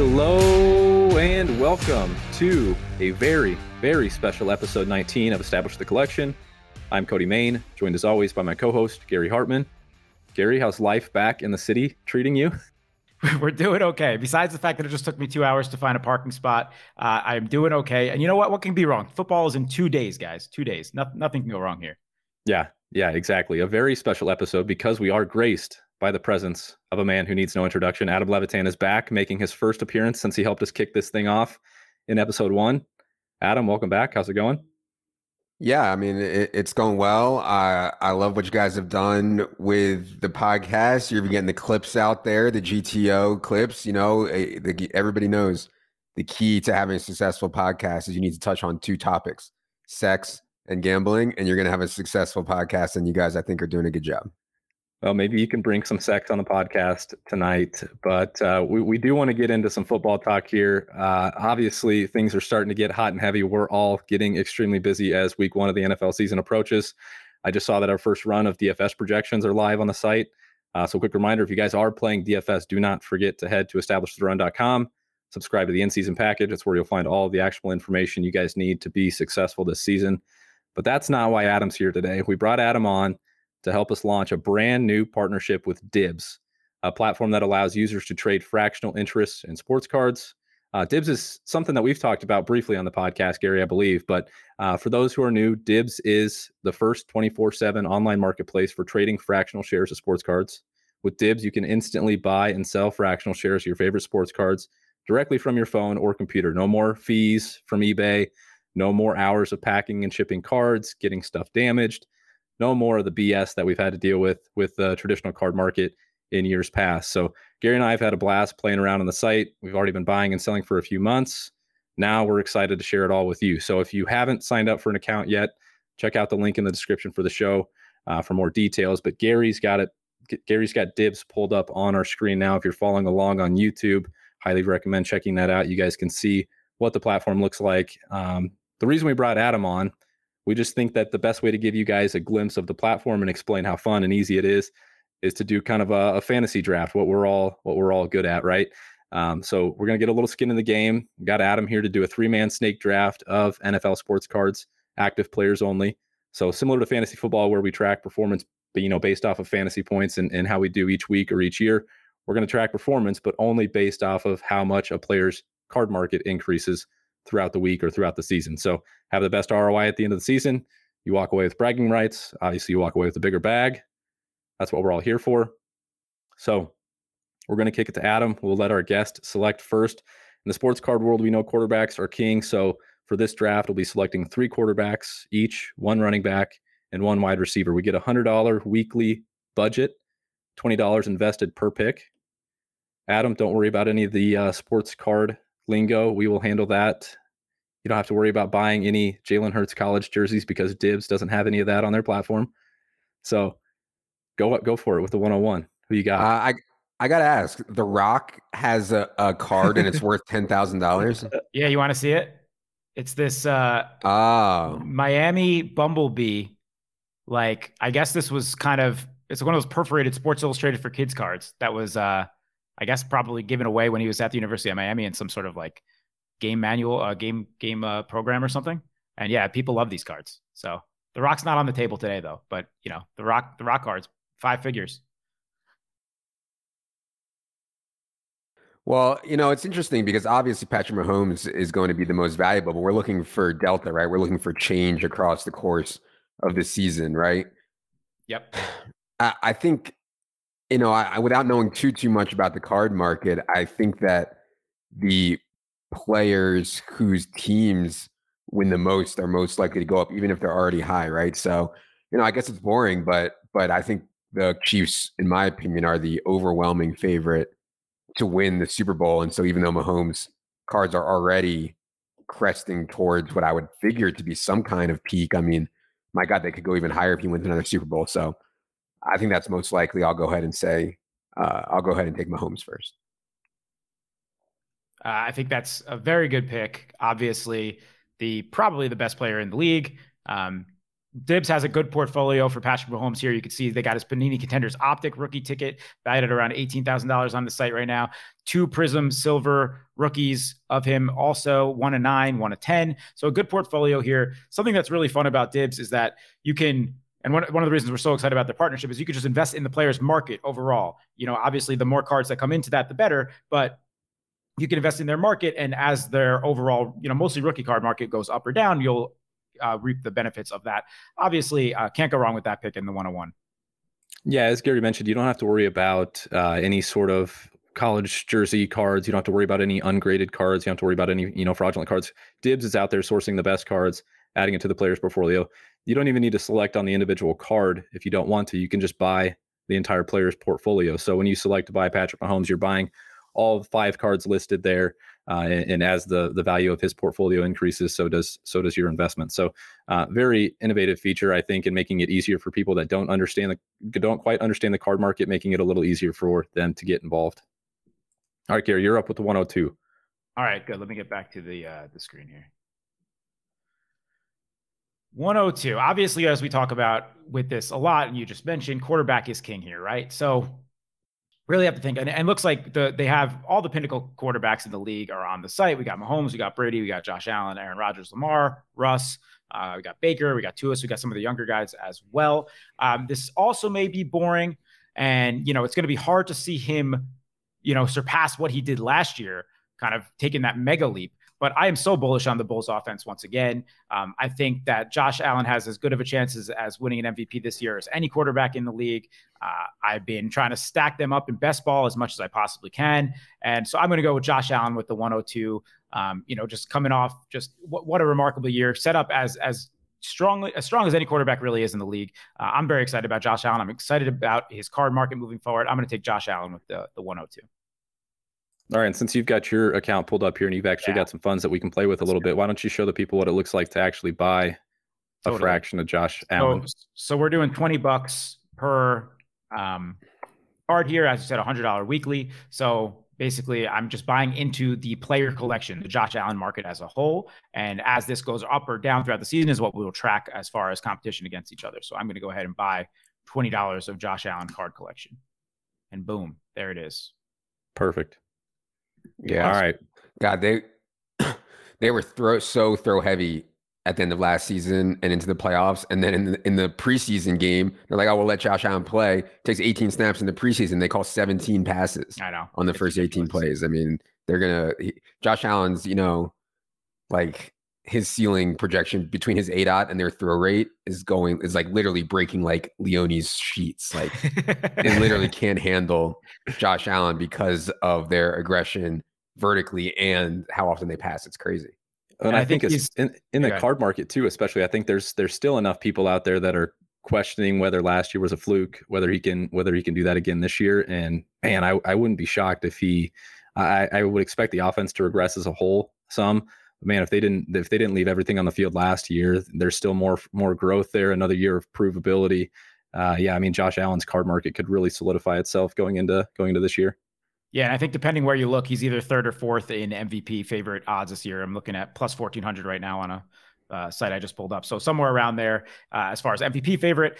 Hello and welcome to a very, very special episode 19 of Establish the Collection. I'm Cody Main, joined as always by my co host, Gary Hartman. Gary, how's life back in the city treating you? We're doing okay. Besides the fact that it just took me two hours to find a parking spot, uh, I'm doing okay. And you know what? What can be wrong? Football is in two days, guys. Two days. No- nothing can go wrong here. Yeah, yeah, exactly. A very special episode because we are graced by the presence of a man who needs no introduction. Adam Levitan is back, making his first appearance since he helped us kick this thing off in episode one. Adam, welcome back. How's it going? Yeah, I mean it, it's going well. I I love what you guys have done with the podcast. You're getting the clips out there, the GTO clips. You know, eh, the, everybody knows the key to having a successful podcast is you need to touch on two topics: sex and gambling, and you're going to have a successful podcast. And you guys, I think, are doing a good job. Well, maybe you can bring some sex on the podcast tonight, but uh, we, we do want to get into some football talk here. Uh, obviously, things are starting to get hot and heavy. We're all getting extremely busy as week one of the NFL season approaches. I just saw that our first run of DFS projections are live on the site. Uh, so, quick reminder if you guys are playing DFS, do not forget to head to establishtherun.com, subscribe to the in season package. It's where you'll find all the actual information you guys need to be successful this season. But that's not why Adam's here today. We brought Adam on to help us launch a brand new partnership with Dibs, a platform that allows users to trade fractional interests in sports cards. Uh, Dibs is something that we've talked about briefly on the podcast, Gary, I believe. But uh, for those who are new, Dibs is the first 24 7 online marketplace for trading fractional shares of sports cards. With Dibs, you can instantly buy and sell fractional shares of your favorite sports cards directly from your phone or computer. No more fees from eBay, no more hours of packing and shipping cards, getting stuff damaged no more of the BS that we've had to deal with with the traditional card market in years past. So Gary and I have had a blast playing around on the site. We've already been buying and selling for a few months. Now we're excited to share it all with you. So if you haven't signed up for an account yet, check out the link in the description for the show uh, for more details. But Gary's got it. Gary's got dibs pulled up on our screen now. If you're following along on YouTube, highly recommend checking that out. You guys can see what the platform looks like. Um, the reason we brought Adam on we just think that the best way to give you guys a glimpse of the platform and explain how fun and easy it is is to do kind of a, a fantasy draft, what we're all what we're all good at, right? Um, so we're gonna get a little skin in the game. We got Adam here to do a three-man snake draft of NFL sports cards, active players only. So similar to fantasy football, where we track performance, but you know, based off of fantasy points and, and how we do each week or each year, we're going to track performance, but only based off of how much a player's card market increases throughout the week or throughout the season. So have the best ROI at the end of the season. You walk away with bragging rights. Obviously, you walk away with a bigger bag. That's what we're all here for. So we're going to kick it to Adam. We'll let our guest select first. In the sports card world, we know quarterbacks are king. So for this draft, we'll be selecting three quarterbacks each, one running back, and one wide receiver. We get a $100 weekly budget, $20 invested per pick. Adam, don't worry about any of the uh, sports card lingo. We will handle that. You don't have to worry about buying any Jalen Hurts college jerseys because Dibs doesn't have any of that on their platform. So go up, go for it with the 101. Who you got? Uh, I I gotta ask. The Rock has a, a card and it's worth ten thousand dollars. Yeah, you want to see it? It's this uh oh. Miami Bumblebee. Like, I guess this was kind of it's one of those perforated Sports Illustrated for kids cards that was uh I guess probably given away when he was at the University of Miami in some sort of like game manual, uh, game game uh, program or something. And yeah, people love these cards. So the Rock's not on the table today though, but you know the Rock the Rock cards five figures. Well, you know, it's interesting because obviously Patrick Mahomes is going to be the most valuable, but we're looking for delta, right? We're looking for change across the course of the season, right? Yep. I, I think you know, I, without knowing too too much about the card market, I think that the players whose teams win the most are most likely to go up, even if they're already high, right? So, you know, I guess it's boring, but but I think the Chiefs, in my opinion, are the overwhelming favorite to win the Super Bowl. And so, even though Mahomes' cards are already cresting towards what I would figure to be some kind of peak, I mean, my God, they could go even higher if he wins another Super Bowl. So I think that's most likely. I'll go ahead and say uh, I'll go ahead and take Mahomes first. Uh, I think that's a very good pick. Obviously, the probably the best player in the league. Um, Dibs has a good portfolio for Patrick Mahomes here. You can see they got his Panini Contenders Optic rookie ticket valued at around $18,000 on the site right now. Two Prism Silver rookies of him, also one to nine, one to 10. So a good portfolio here. Something that's really fun about Dibs is that you can and one, one of the reasons we're so excited about the partnership is you could just invest in the player's market overall. You know, obviously, the more cards that come into that, the better. But you can invest in their market, and as their overall, you know, mostly rookie card market goes up or down, you'll uh, reap the benefits of that. Obviously, uh, can't go wrong with that pick in the 101. Yeah, as Gary mentioned, you don't have to worry about uh, any sort of college jersey cards. You don't have to worry about any ungraded cards. You don't have to worry about any, you know, fraudulent cards. Dibs is out there sourcing the best cards, adding it to the player's portfolio. You don't even need to select on the individual card if you don't want to. You can just buy the entire player's portfolio. So when you select to buy Patrick Mahomes, you're buying all five cards listed there. Uh, and, and, as the the value of his portfolio increases, so does so does your investment. So, uh, very innovative feature, I think, in making it easier for people that don't understand the don't quite understand the card market, making it a little easier for them to get involved. All right, Gary, you're up with the 102. All right, good. Let me get back to the uh, the screen here. 102. Obviously, as we talk about with this a lot, and you just mentioned, quarterback is king here, right? So really have to think. And, and looks like the they have all the pinnacle quarterbacks in the league are on the site. We got Mahomes, we got Brady, we got Josh Allen, Aaron Rodgers, Lamar, Russ. Uh, we got Baker, we got Tuis, we got some of the younger guys as well. Um, this also may be boring, and you know it's going to be hard to see him, you know, surpass what he did last year, kind of taking that mega leap. But I am so bullish on the Bills offense once again. Um, I think that Josh Allen has as good of a chance as, as winning an MVP this year as any quarterback in the league. Uh, I've been trying to stack them up in best ball as much as I possibly can. And so I'm going to go with Josh Allen with the 102. Um, you know, just coming off just what, what a remarkable year, set up as as strongly as strong as any quarterback really is in the league. Uh, I'm very excited about Josh Allen. I'm excited about his card market moving forward. I'm going to take Josh Allen with the the 102. All right, and since you've got your account pulled up here and you've actually yeah. got some funds that we can play with a little bit, why don't you show the people what it looks like to actually buy totally. a fraction of Josh Allen? So, so, we're doing 20 bucks per um, card here, as you said, $100 weekly. So basically, I'm just buying into the player collection, the Josh Allen market as a whole. And as this goes up or down throughout the season, is what we will track as far as competition against each other. So I'm going to go ahead and buy $20 of Josh Allen card collection. And boom, there it is. Perfect. Yeah. All right. God, they they were throw so throw heavy at the end of last season and into the playoffs, and then in the, in the preseason game, they're like, "Oh, we'll let Josh Allen play." Takes 18 snaps in the preseason. They call 17 passes. I know on the it's first ridiculous. 18 plays. I mean, they're gonna he, Josh Allen's, you know, like his ceiling projection between his aDOT and their throw rate is going is like literally breaking like Leone's sheets. Like they literally can't handle Josh Allen because of their aggression vertically and how often they pass. It's crazy. And, and I, I, think, think it's in, in the card market too, especially. I think there's there's still enough people out there that are questioning whether last year was a fluke, whether he can whether he can do that again this year. And man, I, I wouldn't be shocked if he I, I would expect the offense to regress as a whole some man, if they didn't if they didn't leave everything on the field last year, there's still more more growth there. Another year of provability. Uh, yeah, I mean, Josh Allen's card market could really solidify itself going into going into this year. Yeah, and I think depending where you look, he's either third or fourth in MVP favorite odds this year. I'm looking at plus fourteen hundred right now on a uh, site I just pulled up. So somewhere around there, uh, as far as MVP favorite,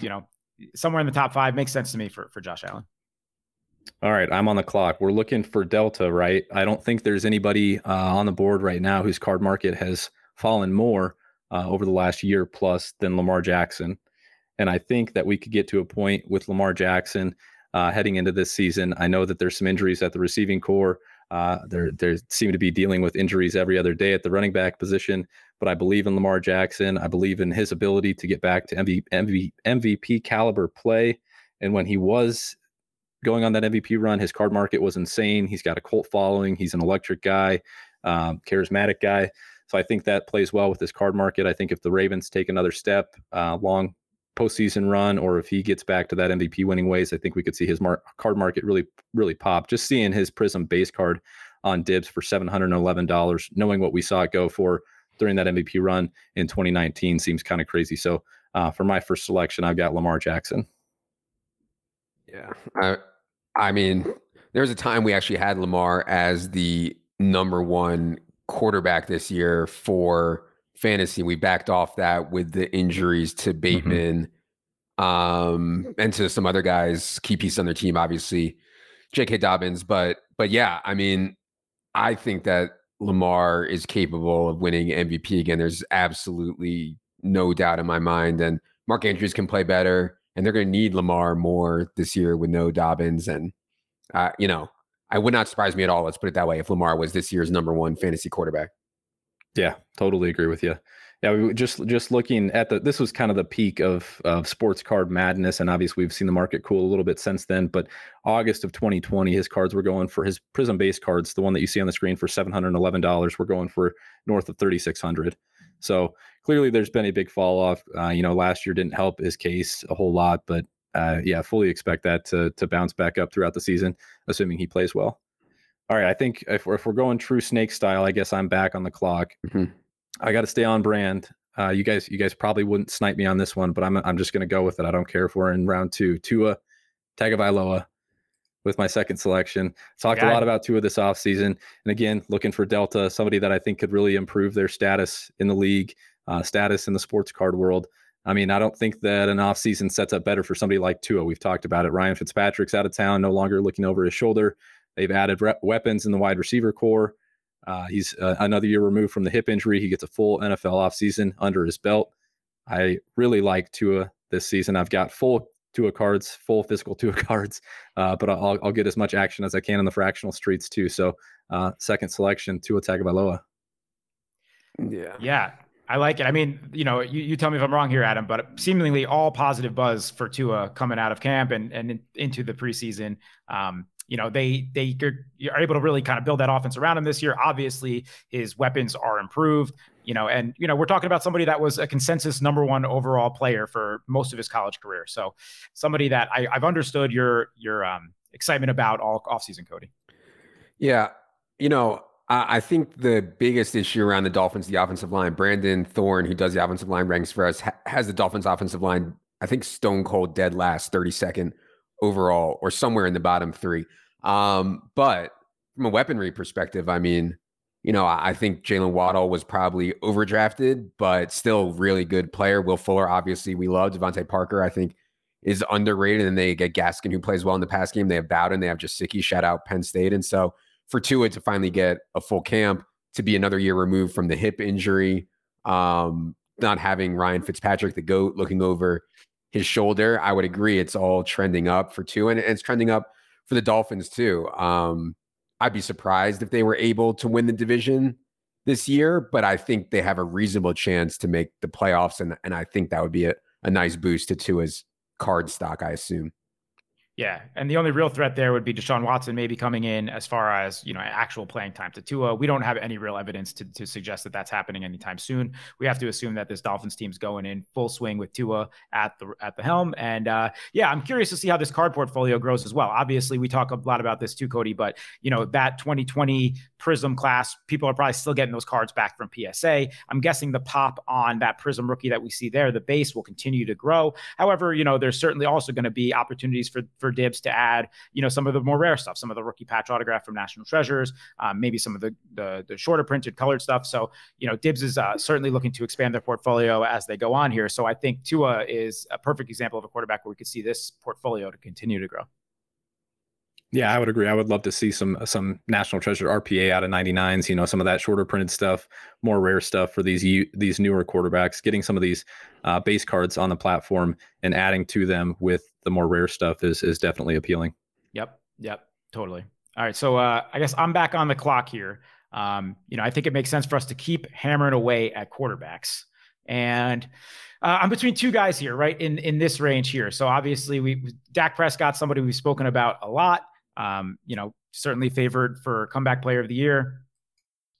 you know, somewhere in the top five makes sense to me for for Josh Allen. All right, I'm on the clock. We're looking for Delta, right? I don't think there's anybody uh, on the board right now whose card market has fallen more uh, over the last year plus than Lamar Jackson. And I think that we could get to a point with Lamar Jackson uh, heading into this season. I know that there's some injuries at the receiving corps. Uh, there, there seem to be dealing with injuries every other day at the running back position. But I believe in Lamar Jackson. I believe in his ability to get back to MV, MV, MVP caliber play. And when he was going on that MVP run. His card market was insane. He's got a cult following. He's an electric guy, um, charismatic guy. So I think that plays well with his card market. I think if the Ravens take another step, uh, long postseason run, or if he gets back to that MVP winning ways, I think we could see his mar- card market really, really pop. Just seeing his Prism base card on Dibs for seven hundred and eleven dollars, knowing what we saw it go for during that MVP run in 2019 seems kind of crazy. So uh, for my first selection, I've got Lamar Jackson. Yeah, I I mean, there was a time we actually had Lamar as the number one quarterback this year for fantasy. We backed off that with the injuries to mm-hmm. Bateman mm-hmm. um, and to some other guys, key piece on their team, obviously, J.K. Dobbins. But but yeah, I mean, I think that Lamar is capable of winning MVP again. There's absolutely no doubt in my mind. And Mark Andrews can play better, and they're going to need Lamar more this year with no Dobbins. And uh, you know, I would not surprise me at all. Let's put it that way. If Lamar was this year's number one fantasy quarterback. Yeah, totally agree with you. Yeah, we just just looking at the this was kind of the peak of of sports card madness, and obviously we've seen the market cool a little bit since then. But August of 2020, his cards were going for his Prism base cards, the one that you see on the screen for seven hundred eleven dollars. We're going for north of thirty six hundred. So clearly, there's been a big fall off. Uh, you know, last year didn't help his case a whole lot, but uh, yeah, fully expect that to to bounce back up throughout the season, assuming he plays well. All right, I think if we're, if we're going true snake style, I guess I'm back on the clock. Mm-hmm. I got to stay on brand. Uh, you guys, you guys probably wouldn't snipe me on this one, but I'm I'm just going to go with it. I don't care if we're in round two. Tua Tagovailoa with my second selection. Talked a lot about Tua this offseason. And again, looking for Delta, somebody that I think could really improve their status in the league, uh, status in the sports card world. I mean, I don't think that an offseason sets up better for somebody like Tua. We've talked about it. Ryan Fitzpatrick's out of town, no longer looking over his shoulder. They've added re- weapons in the wide receiver corps. Uh, he's uh, another year removed from the hip injury. He gets a full NFL offseason under his belt. I really like Tua this season. I've got full Tua cards, full physical Tua cards, uh, but I'll, I'll get as much action as I can in the fractional streets too. So, uh, second selection, two attack Tua Tagovailoa. Yeah. Yeah. I like it. I mean, you know, you, you tell me if I'm wrong here, Adam, but seemingly all positive buzz for Tua coming out of camp and, and in, into the preseason. Um, you know, they they are able to really kind of build that offense around him this year. Obviously, his weapons are improved. You know, and you know, we're talking about somebody that was a consensus number one overall player for most of his college career. So, somebody that I, have understood your your um, excitement about all offseason, Cody. Yeah, you know, I think the biggest issue around the Dolphins, the offensive line, Brandon Thorn, who does the offensive line ranks for us, ha- has the Dolphins offensive line, I think stone cold dead last, 32nd overall, or somewhere in the bottom three. Um, but from a weaponry perspective, I mean, you know, I think Jaylen Waddle was probably overdrafted, but still really good player. Will Fuller, obviously, we love. DeVante Parker, I think, is underrated. And they get Gaskin, who plays well in the pass game. They have Bowden, they have Gesicki, shout out Penn State. And so for Tua to finally get a full camp, to be another year removed from the hip injury, um, not having Ryan Fitzpatrick, the GOAT, looking over his shoulder, I would agree it's all trending up for Tua, And it's trending up for the Dolphins too. Um, I'd be surprised if they were able to win the division this year, but I think they have a reasonable chance to make the playoffs, and and I think that would be a, a nice boost to Tua's card stock. I assume. Yeah, and the only real threat there would be Deshaun Watson maybe coming in as far as you know actual playing time to Tua. We don't have any real evidence to, to suggest that that's happening anytime soon. We have to assume that this Dolphins team's going in full swing with Tua at the at the helm. And uh, yeah, I'm curious to see how this card portfolio grows as well. Obviously, we talk a lot about this too, Cody. But you know that 2020 Prism class, people are probably still getting those cards back from PSA. I'm guessing the pop on that Prism rookie that we see there, the base will continue to grow. However, you know there's certainly also going to be opportunities for for dibs to add, you know, some of the more rare stuff, some of the rookie patch autograph from National Treasures, um, maybe some of the, the, the shorter printed colored stuff. So you know, Dibs is uh, certainly looking to expand their portfolio as they go on here. So I think Tua is a perfect example of a quarterback where we could see this portfolio to continue to grow. Yeah, I would agree. I would love to see some some national treasure RPA out of 99s. You know, some of that shorter printed stuff, more rare stuff for these these newer quarterbacks. Getting some of these uh, base cards on the platform and adding to them with the more rare stuff is is definitely appealing. Yep. Yep. Totally. All right. So uh, I guess I'm back on the clock here. Um, you know, I think it makes sense for us to keep hammering away at quarterbacks. And uh, I'm between two guys here, right? In in this range here. So obviously, we Dak Prescott, somebody we've spoken about a lot. Um, you know, certainly favored for comeback player of the year.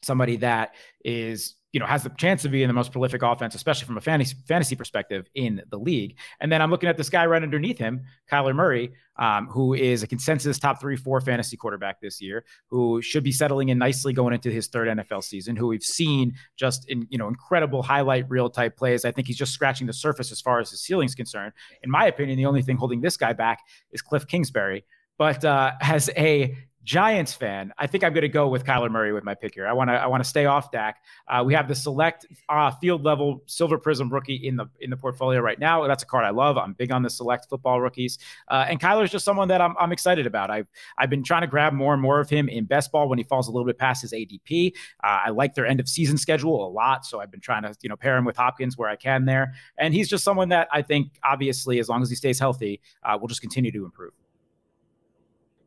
Somebody that is, you know, has the chance to be in the most prolific offense, especially from a fantasy fantasy perspective in the league. And then I'm looking at this guy right underneath him, Kyler Murray, um, who is a consensus top three, four fantasy quarterback this year, who should be settling in nicely going into his third NFL season, who we've seen just in, you know, incredible highlight reel type plays. I think he's just scratching the surface as far as his ceiling is concerned. In my opinion, the only thing holding this guy back is Cliff Kingsbury but uh, has a Giants fan, I think I'm going to go with Kyler Murray with my pick here. I want to I want to stay off Dak. Uh, we have the select uh, field level silver prism rookie in the in the portfolio right now. That's a card I love. I'm big on the select football rookies, uh, and Kyler is just someone that I'm, I'm excited about. I've I've been trying to grab more and more of him in best ball when he falls a little bit past his ADP. Uh, I like their end of season schedule a lot, so I've been trying to you know pair him with Hopkins where I can there, and he's just someone that I think obviously as long as he stays healthy, uh, will just continue to improve.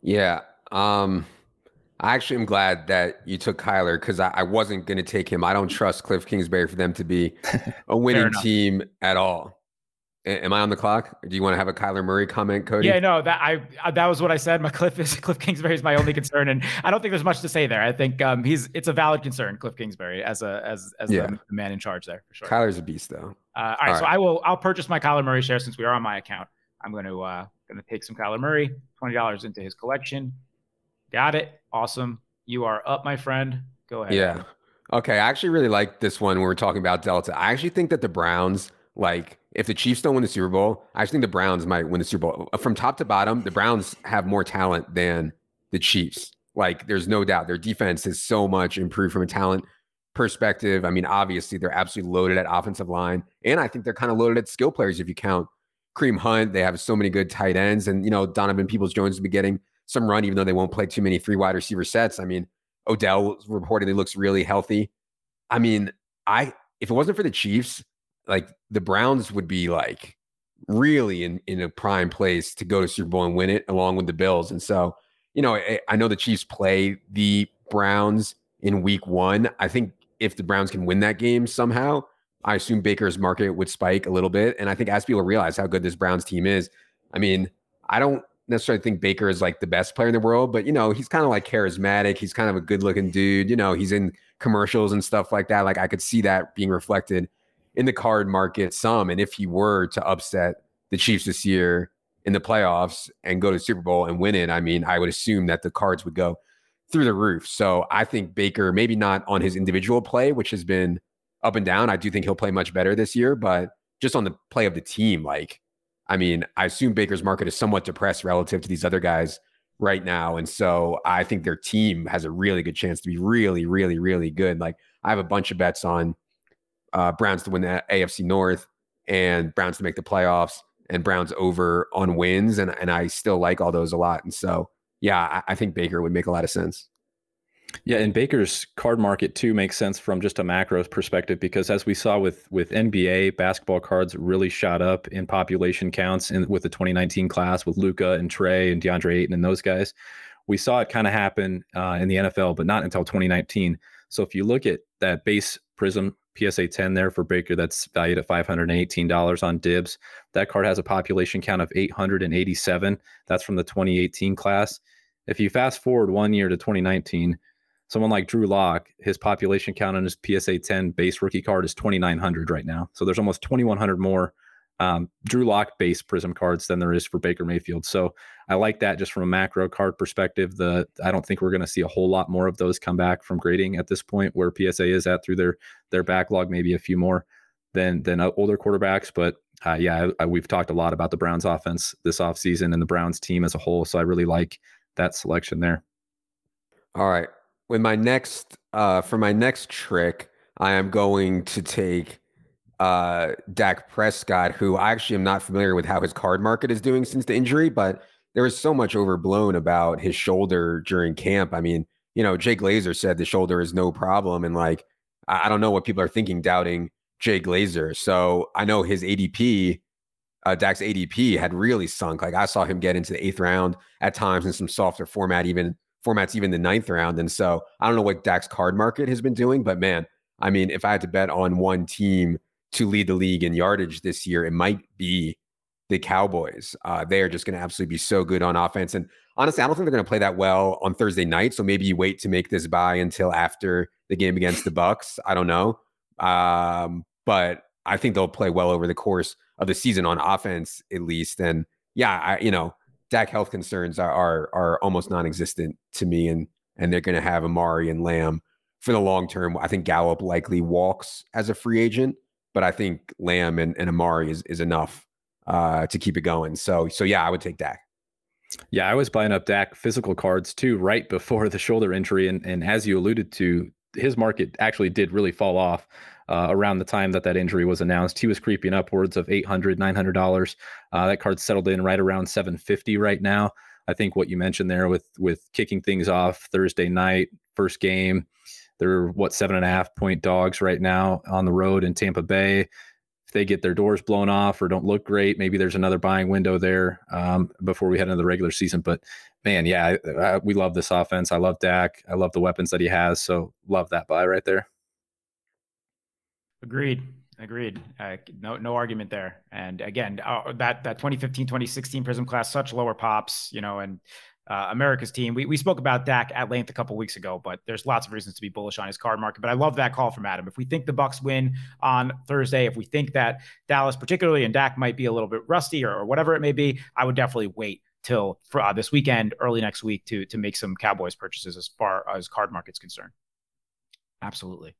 Yeah. Um, I actually am glad that you took Kyler because I, I, wasn't going to take him. I don't trust Cliff Kingsbury for them to be a winning team at all. A- am I on the clock? do you want to have a Kyler Murray comment, Cody? Yeah, no, that I uh, that was what I said. My Cliff is Cliff Kingsbury is my only concern, and I don't think there's much to say there. I think um, he's it's a valid concern, Cliff Kingsbury, as a as as yeah. the, man in charge there for sure. Kyler's a beast, though. Uh, all, right, all right, so I will I'll purchase my Kyler Murray share since we are on my account. I'm going to uh, going to take some Kyler Murray, twenty dollars into his collection. Got it. Awesome. You are up, my friend. Go ahead. Yeah. Okay. I actually really like this one when we're talking about Delta. I actually think that the Browns, like, if the Chiefs don't win the Super Bowl, I actually think the Browns might win the Super Bowl. From top to bottom, the Browns have more talent than the Chiefs. Like, there's no doubt their defense is so much improved from a talent perspective. I mean, obviously, they're absolutely loaded at offensive line. And I think they're kind of loaded at skill players if you count Kareem Hunt. They have so many good tight ends. And, you know, Donovan Peoples Jones will be getting some run, even though they won't play too many three wide receiver sets. I mean, Odell reportedly looks really healthy. I mean, I if it wasn't for the Chiefs, like the Browns would be like really in in a prime place to go to Super Bowl and win it along with the Bills. And so, you know, I, I know the Chiefs play the Browns in week 1. I think if the Browns can win that game somehow, I assume Baker's market would spike a little bit. And I think as people realize how good this Browns team is, I mean, I don't necessarily think Baker is like the best player in the world, but you know, he's kind of like charismatic. He's kind of a good looking dude. You know, he's in commercials and stuff like that. Like I could see that being reflected in the card market some. And if he were to upset the Chiefs this year in the playoffs and go to Super Bowl and win it, I mean, I would assume that the cards would go through the roof. So I think Baker, maybe not on his individual play, which has been up and down. I do think he'll play much better this year, but just on the play of the team, like I mean, I assume Baker's market is somewhat depressed relative to these other guys right now. And so I think their team has a really good chance to be really, really, really good. Like I have a bunch of bets on uh, Browns to win the AFC North and Browns to make the playoffs and Browns over on wins. And, and I still like all those a lot. And so, yeah, I, I think Baker would make a lot of sense. Yeah, and Baker's card market too makes sense from just a macro perspective because as we saw with with NBA basketball cards really shot up in population counts in with the 2019 class with Luka and Trae and DeAndre Ayton and those guys. We saw it kind of happen uh, in the NFL, but not until 2019. So if you look at that base Prism PSA 10 there for Baker, that's valued at $518 on Dibs. That card has a population count of 887. That's from the 2018 class. If you fast forward one year to 2019 someone like Drew Lock, his population count on his PSA 10 base rookie card is 2,900 right now. So there's almost 2,100 more um, Drew Lock base Prism cards than there is for Baker Mayfield. So I like that just from a macro card perspective. The I don't think we're going to see a whole lot more of those come back from grading at this point, where PSA is at through their their backlog, maybe a few more than than older quarterbacks. But uh, yeah, I, I, we've talked a lot about the Browns offense this offseason and the Browns team as a whole. So I really like that selection there. All right with my next uh for my next trick, I am going to take uh Dak Prescott, who I actually am not familiar with how his card market is doing since the injury, but there was so much overblown about his shoulder during camp. I mean, you know, Jay Glazer said the shoulder is no problem, and like I, I don't know what people are thinking doubting Jay Glazer. So I know his ADP, uh, Dak's ADP had really sunk. Like I saw him get into the eighth round at times in some softer format, even formats even the ninth round. And so I don't know what Dak's card market has been doing, but man, I mean, if I had to bet on one team to lead the league in yardage this year, it might be the Cowboys. Uh, they are just going to absolutely be so good on offense. And honestly, I don't think they're going to play that well on Thursday night. So maybe you wait to make this buy until after the game against the Bucs. I don't know, um, but I think they'll play well over the course of the season on offense, at least. And yeah, I, you know, Dak health concerns are are, are almost non-existent to me, and and they're going to have Amari and Lamb for the long term. I think Gallup likely walks as a free agent, but I think Lamb and, and Amari is is enough uh, to keep it going. So so yeah, I would take Dak. Yeah, I was buying up Dak physical cards too right before the shoulder injury, and and as you alluded to, his market actually did really fall off uh, around the time that that injury was announced. He was creeping upwards of $800, $900. Uh, that card settled in right around 750 right now. I think what you mentioned there with with kicking things off Thursday night, first game, they're what seven and a half point dogs right now on the road in Tampa Bay. If they get their doors blown off or don't look great, maybe there's another buying window there um, before we head into the regular season. But man, yeah, I, I, we love this offense. I love Dak. I love the weapons that he has. So love that buy right there. Agreed. Agreed. Uh, no, no argument there. And again, uh, that that 2015, 2016 Prism class, such lower pops, you know, and uh, America's team. We we spoke about Dak at length a couple weeks ago, but there's lots of reasons to be bullish on his card market. But I love that call from Adam. If we think the Bucs win on Thursday, if we think that Dallas, particularly and Dak, might be a little bit rusty or, or whatever it may be, I would definitely wait till for, uh, this weekend, early next week, to to make some Cowboys purchases as far as card market's concerned. Absolutely.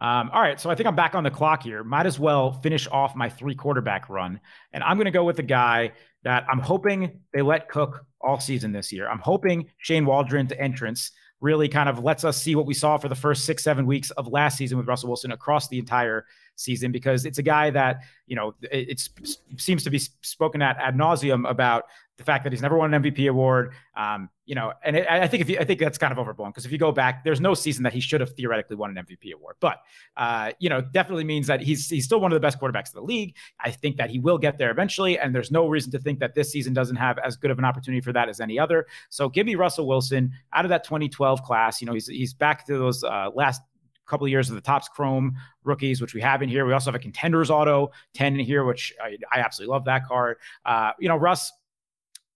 Um, all right, so I think I'm back on the clock here. Might as well finish off my three quarterback run, and I'm going to go with a guy that I'm hoping they let cook all season this year. I'm hoping Shane Waldron's entrance really kind of lets us see what we saw for the first six, seven weeks of last season with Russell Wilson across the entire season, because it's a guy that, you know, it, it seems to be spoken at ad nauseum about the fact that he's never won an MVP award. Um, you know, and it, I think if you, I think that's kind of overblown because if you go back, there's no season that he should have theoretically won an MVP award. But uh, you know, definitely means that he's he's still one of the best quarterbacks in the league. I think that he will get there eventually, and there's no reason to think that this season doesn't have as good of an opportunity for that as any other. So give me Russell Wilson out of that 2012 class. You know, he's he's back to those uh, last couple of years of the Topps Chrome rookies, which we have in here. We also have a contenders auto 10 in here, which I, I absolutely love that card. Uh, you know, Russ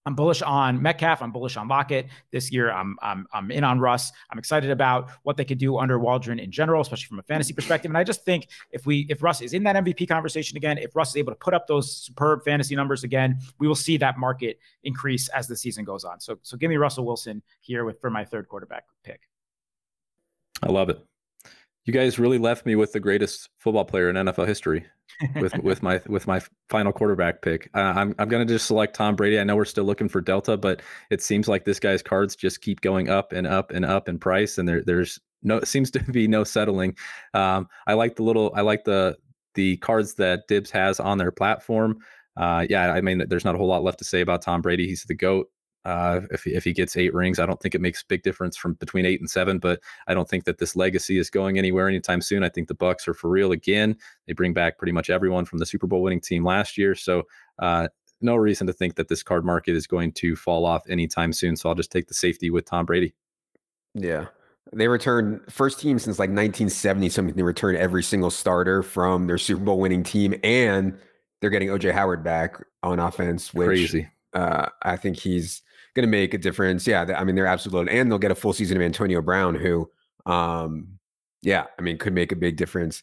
I'm bullish on Metcalf. I'm bullish on Lockett this year. I'm, I'm I'm in on Russ. I'm excited about what they could do under Waldron in general, especially from a fantasy perspective. And I just think if we if Russ is in that MVP conversation again, if Russ is able to put up those superb fantasy numbers again, we will see that market increase as the season goes on. So so give me Russell Wilson here with for my third quarterback pick. I love it. You guys really left me with the greatest football player in NFL history with with my with my final quarterback pick. Uh, I'm I'm going to just select Tom Brady. I know we're still looking for Delta, but it seems like this guy's cards just keep going up and up and up in price, and there there's no seems to be no settling. Um, I like the little I like the the cards that Dibs has on their platform. Uh, yeah, I mean, there's not a whole lot left to say about Tom Brady. He's the goat. Uh, if if he gets eight rings, I don't think it makes big difference from between eight and seven. But I don't think that this legacy is going anywhere anytime soon. I think the Bucs are for real again. They bring back pretty much everyone from the Super Bowl winning team last year, so uh, no reason to think that this card market is going to fall off anytime soon. So I'll just take the safety with Tom Brady. Yeah. They returned first team since like 1970 something. They returned every single starter from their Super Bowl winning team, and they're getting OJ Howard back on offense. Which, Crazy. Uh, I think he's going to make a difference. Yeah, I mean they're absolutely, and they'll get a full season of Antonio Brown, who, um, yeah, I mean could make a big difference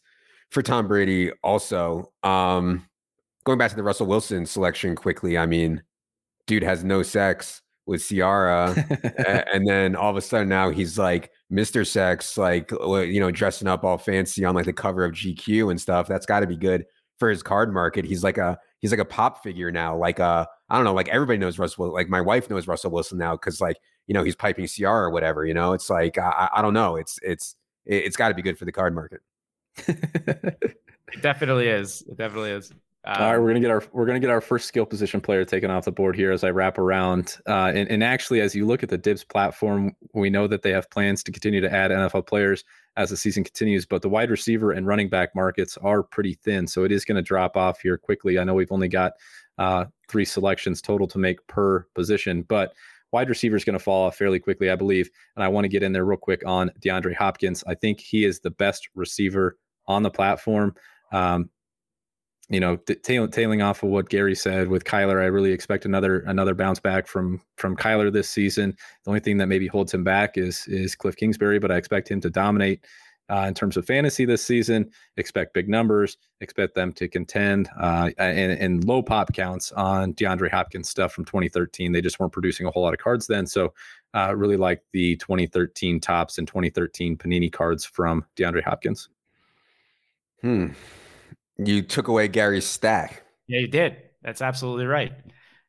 for Tom Brady. Also, um, going back to the Russell Wilson selection quickly, I mean, dude has no sex with Ciara, and then all of a sudden now he's like Mr. Sex, like you know, dressing up all fancy on like the cover of GQ and stuff. That's got to be good for his card market. He's like a he's like a pop figure now, like a I don't know, like everybody knows Russell. Like my wife knows Russell Wilson now because like you know he's piping CR or whatever. You know, it's like I, I don't know. It's it's it's got to be good for the card market. it definitely is. It definitely is. Um, All right, we're gonna get our we're gonna get our first skill position player taken off the board here as I wrap around. Uh, and, and actually, as you look at the Dibs platform, we know that they have plans to continue to add NFL players as the season continues. But the wide receiver and running back markets are pretty thin, so it is going to drop off here quickly. I know we've only got uh, three selections total to make per position. But wide receiver is going to fall off fairly quickly, I believe. And I want to get in there real quick on DeAndre Hopkins. I think he is the best receiver on the platform. Um, you know, tail, tailing off of what Gary said with Kyler, I really expect another another bounce back from from Kyler this season. The only thing that maybe holds him back is is Cliff Kingsbury, but I expect him to dominate uh, in terms of fantasy this season. Expect big numbers. Expect them to contend uh, and, and, low pop counts on DeAndre Hopkins stuff from 2013. They just weren't producing a whole lot of cards then. So uh, really like the 2013 Topps and 2013 Panini cards from DeAndre Hopkins. Hmm. You took away Gary's stack. Yeah, you did. That's absolutely right.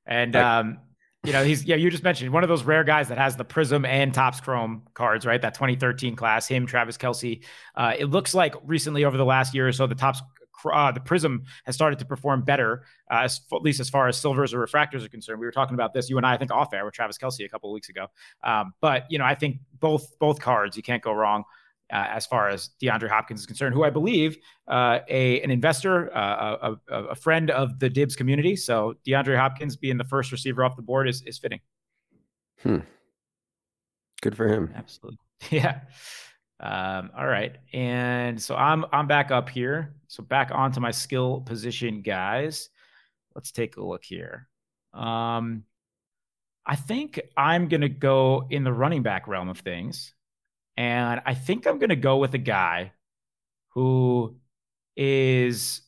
And um, you know, he's yeah. You just mentioned one of those rare guys that has the Prism and Topps Chrome cards, right? That 2013 class. Him, Travis Kelce. Uh, it looks like recently over the last year or so, the Topps uh, the Prism has started to perform better, uh, as, at least as far as silvers or refractors are concerned. We were talking about this, you and I, I think, off air with Travis Kelce a couple of weeks ago. Um, but you know, I think both both cards you can't go wrong. Uh, as far as DeAndre Hopkins is concerned, who I believe uh, a an investor, uh, a, a, friend of the Dibs community. So DeAndre Hopkins being the first receiver off the board is is fitting. Hmm. Good for him. Absolutely. Yeah. Um, all right, and so I'm I'm back up here. So back onto my skill position, guys. Let's take a look here. Um, I think I'm gonna go in the running back realm of things. And I think I'm going to go with a guy who is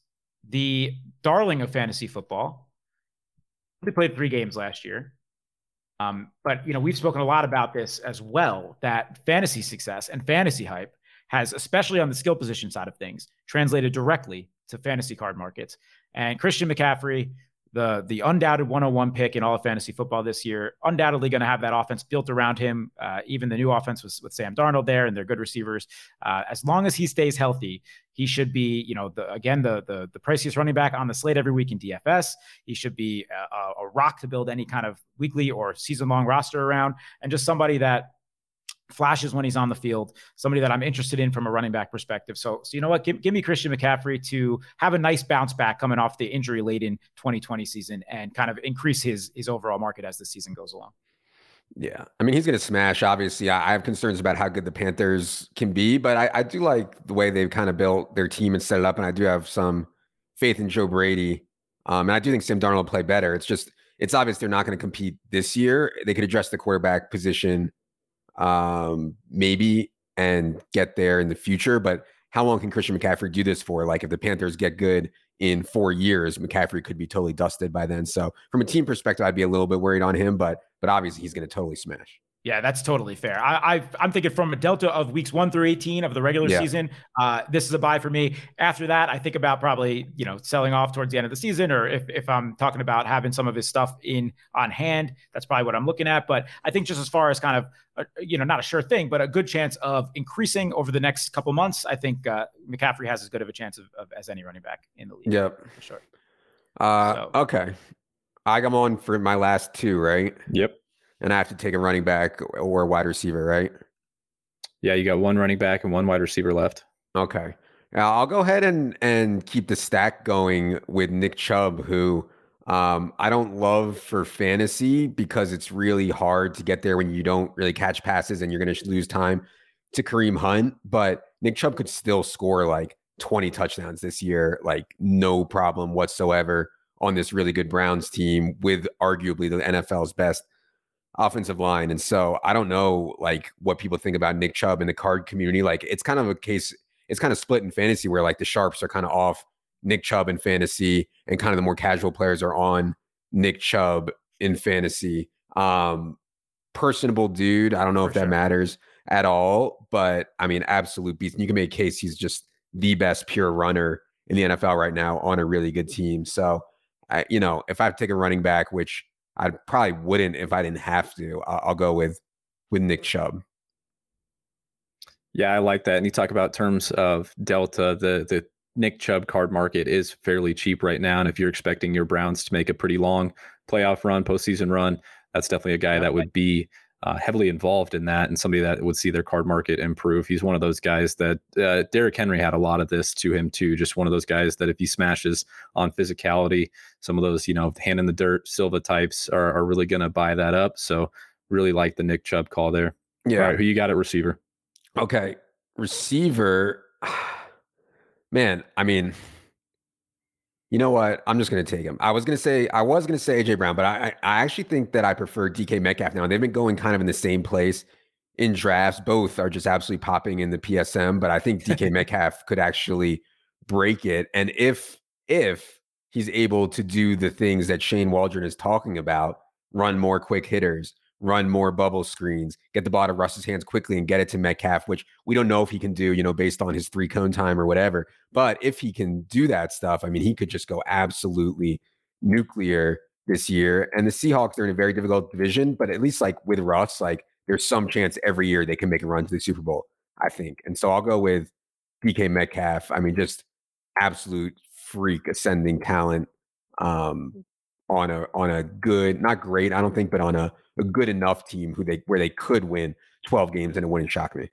the darling of fantasy football. He played three games last year. Um, but you know, we've spoken a lot about this as well. That fantasy success and fantasy hype has, especially on the skill position side of things, translated directly to fantasy card markets. And Christian McCaffrey the the undoubted 101 pick in all of fantasy football this year. Undoubtedly going to have that offense built around him. Uh, even the new offense was with Sam Darnold there, and they're good receivers. Uh, as long as he stays healthy, he should be, you know, the, again the the the priciest running back on the slate every week in DFS. He should be a, a rock to build any kind of weekly or season long roster around, and just somebody that flashes when he's on the field, somebody that I'm interested in from a running back perspective. So, so you know what? Give, give me Christian McCaffrey to have a nice bounce back coming off the injury late in 2020 season and kind of increase his his overall market as the season goes along. Yeah. I mean, he's going to smash. Obviously, I have concerns about how good the Panthers can be, but I, I do like the way they've kind of built their team and set it up. And I do have some faith in Joe Brady. Um, and I do think Sam Darnold will play better. It's just, it's obvious they're not going to compete this year. They could address the quarterback position um, maybe and get there in the future. But how long can Christian McCaffrey do this for? Like if the Panthers get good in four years, McCaffrey could be totally dusted by then. So from a team perspective, I'd be a little bit worried on him, but but obviously he's going to totally smash. Yeah, that's totally fair. I, I am thinking from a delta of weeks one through 18 of the regular yeah. season. Uh, this is a buy for me. After that, I think about probably you know selling off towards the end of the season, or if if I'm talking about having some of his stuff in on hand, that's probably what I'm looking at. But I think just as far as kind of a, you know not a sure thing, but a good chance of increasing over the next couple months. I think uh, McCaffrey has as good of a chance of, of, as any running back in the league. Yep, for sure. Uh, so. Okay, I am on for my last two, right? Yep and I have to take a running back or a wide receiver, right? Yeah, you got one running back and one wide receiver left. Okay. Now I'll go ahead and and keep the stack going with Nick Chubb, who um, I don't love for fantasy because it's really hard to get there when you don't really catch passes and you're going to lose time to Kareem Hunt. But Nick Chubb could still score like 20 touchdowns this year, like no problem whatsoever on this really good Browns team with arguably the NFL's best offensive line. And so I don't know like what people think about Nick Chubb in the card community. Like it's kind of a case, it's kind of split in fantasy where like the sharps are kind of off Nick Chubb in fantasy and kind of the more casual players are on Nick Chubb in fantasy. Um personable dude. I don't know For if that matters at all, but I mean absolute beast. And you can make a case he's just the best pure runner in the NFL right now on a really good team. So I, you know, if I have to take a running back, which I probably wouldn't if I didn't have to. I'll, I'll go with with Nick Chubb. Yeah, I like that. And you talk about terms of Delta, the the Nick Chubb card market is fairly cheap right now. And if you're expecting your Browns to make a pretty long playoff run, postseason run, that's definitely a guy yeah, that would be uh, heavily involved in that and somebody that would see their card market improve. He's one of those guys that uh, Derrick Henry had a lot of this to him too. Just one of those guys that if he smashes on physicality, some of those, you know, hand in the dirt Silva types are, are really going to buy that up. So really like the Nick Chubb call there. Yeah. Right, who you got at receiver? Okay. Receiver. Man, I mean, you know what? I'm just going to take him. I was going to say I was going to say AJ Brown, but I I actually think that I prefer DK Metcalf now. They've been going kind of in the same place in drafts. Both are just absolutely popping in the PSM, but I think DK Metcalf could actually break it. And if if he's able to do the things that Shane Waldron is talking about, run more quick hitters, run more bubble screens, get the ball to Russ's hands quickly and get it to Metcalf, which we don't know if he can do, you know, based on his three cone time or whatever. But if he can do that stuff, I mean, he could just go absolutely nuclear this year. And the Seahawks are in a very difficult division, but at least like with Russ, like there's some chance every year they can make a run to the Super Bowl, I think. And so I'll go with DK Metcalf. I mean, just absolute freak ascending talent um, on a on a good, not great, I don't think, but on a, a good enough team who they where they could win 12 games and it wouldn't shock me.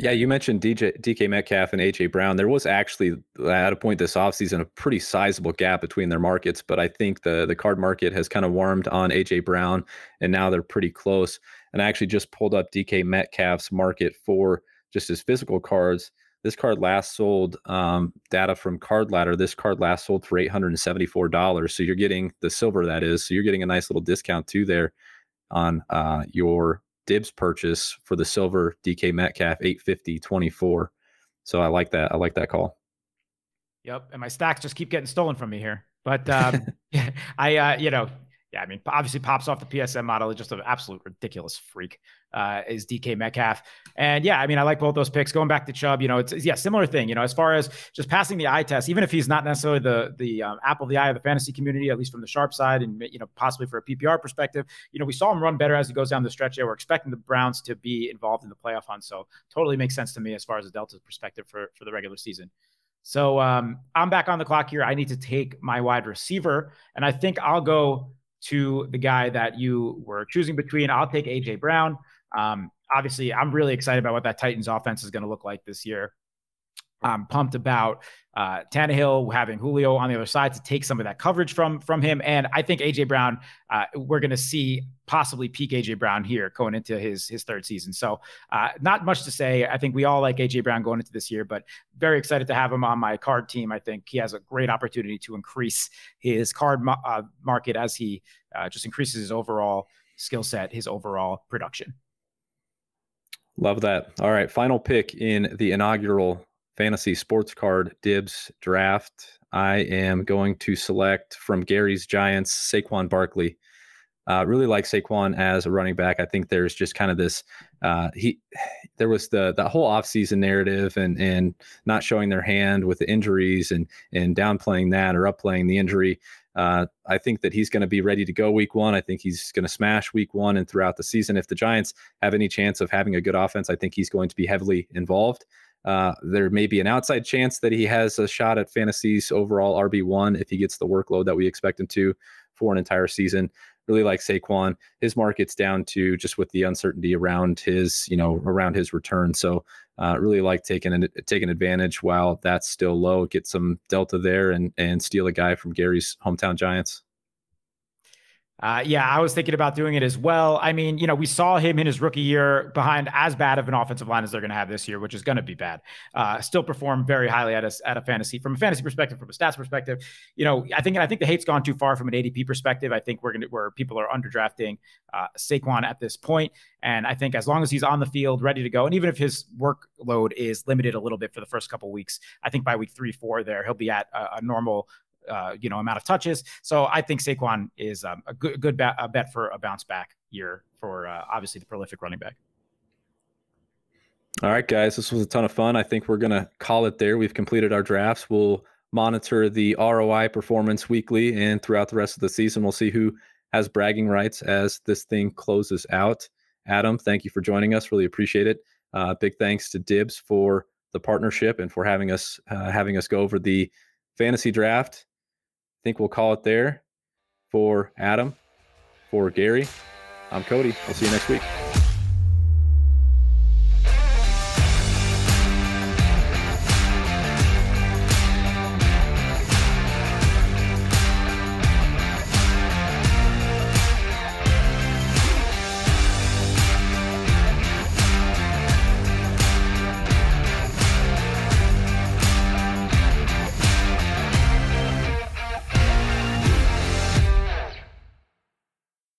Yeah, you mentioned DJ, DK Metcalf and AJ Brown. There was actually uh, at a point this offseason a pretty sizable gap between their markets, but I think the the card market has kind of warmed on AJ Brown, and now they're pretty close. And I actually just pulled up DK Metcalf's market for just his physical cards. This card last sold um, data from Card Ladder. This card last sold for eight hundred and seventy four dollars. So you're getting the silver that is. So you're getting a nice little discount too there on uh, your dibs purchase for the silver DK Metcalf 850 24. So I like that. I like that call. Yep. And my stacks just keep getting stolen from me here. But um, I, uh, you know, yeah, I mean, obviously pops off the PSM model is just an absolute ridiculous freak. Uh, is DK Metcalf, and yeah, I mean, I like both those picks. Going back to Chubb, you know, it's yeah, similar thing. You know, as far as just passing the eye test, even if he's not necessarily the the um, apple of the eye of the fantasy community, at least from the sharp side, and you know, possibly for a PPR perspective, you know, we saw him run better as he goes down the stretch. There, we're expecting the Browns to be involved in the playoff hunt, so totally makes sense to me as far as the Delta perspective for for the regular season. So um, I'm back on the clock here. I need to take my wide receiver, and I think I'll go to the guy that you were choosing between. I'll take AJ Brown. Um, obviously, I'm really excited about what that Titans offense is going to look like this year. I'm pumped about uh, Tannehill having Julio on the other side to take some of that coverage from from him, and I think AJ Brown. Uh, we're going to see possibly peak AJ Brown here going into his his third season. So, uh, not much to say. I think we all like AJ Brown going into this year, but very excited to have him on my card team. I think he has a great opportunity to increase his card mo- uh, market as he uh, just increases his overall skill set, his overall production. Love that. All right, final pick in the inaugural fantasy sports card dibs draft. I am going to select from Gary's Giants Saquon Barkley. Uh, really like Saquon as a running back. I think there's just kind of this uh, he there was the the whole offseason narrative and and not showing their hand with the injuries and and downplaying that or upplaying the injury. Uh, I think that he's going to be ready to go week one. I think he's going to smash week one and throughout the season. If the Giants have any chance of having a good offense, I think he's going to be heavily involved. Uh, there may be an outside chance that he has a shot at fantasy's overall RB1 if he gets the workload that we expect him to for an entire season. Really like Saquon. His market's down to just with the uncertainty around his, you know, around his return. So uh, really like taking taking advantage while that's still low. Get some delta there and and steal a guy from Gary's hometown Giants. Uh, yeah, I was thinking about doing it as well. I mean, you know, we saw him in his rookie year behind as bad of an offensive line as they're going to have this year, which is going to be bad. Uh, still perform very highly at a, at a fantasy from a fantasy perspective, from a stats perspective. You know, I think I think the hate's gone too far from an ADP perspective. I think we're going to where people are underdrafting uh, Saquon at this point, and I think as long as he's on the field, ready to go, and even if his workload is limited a little bit for the first couple weeks, I think by week three, four, there he'll be at a, a normal uh, you know amount of touches. So I think Saquon is um, a good good bet, a bet for a bounce back year for uh, obviously the prolific running back. All right, guys, this was a ton of fun. I think we're gonna call it there. We've completed our drafts. We'll monitor the ROI performance weekly and throughout the rest of the season. We'll see who has bragging rights as this thing closes out. Adam, thank you for joining us. Really appreciate it. Uh, big thanks to Dibs for the partnership and for having us uh, having us go over the fantasy draft think we'll call it there for Adam, for Gary. I'm Cody. I'll see you next week.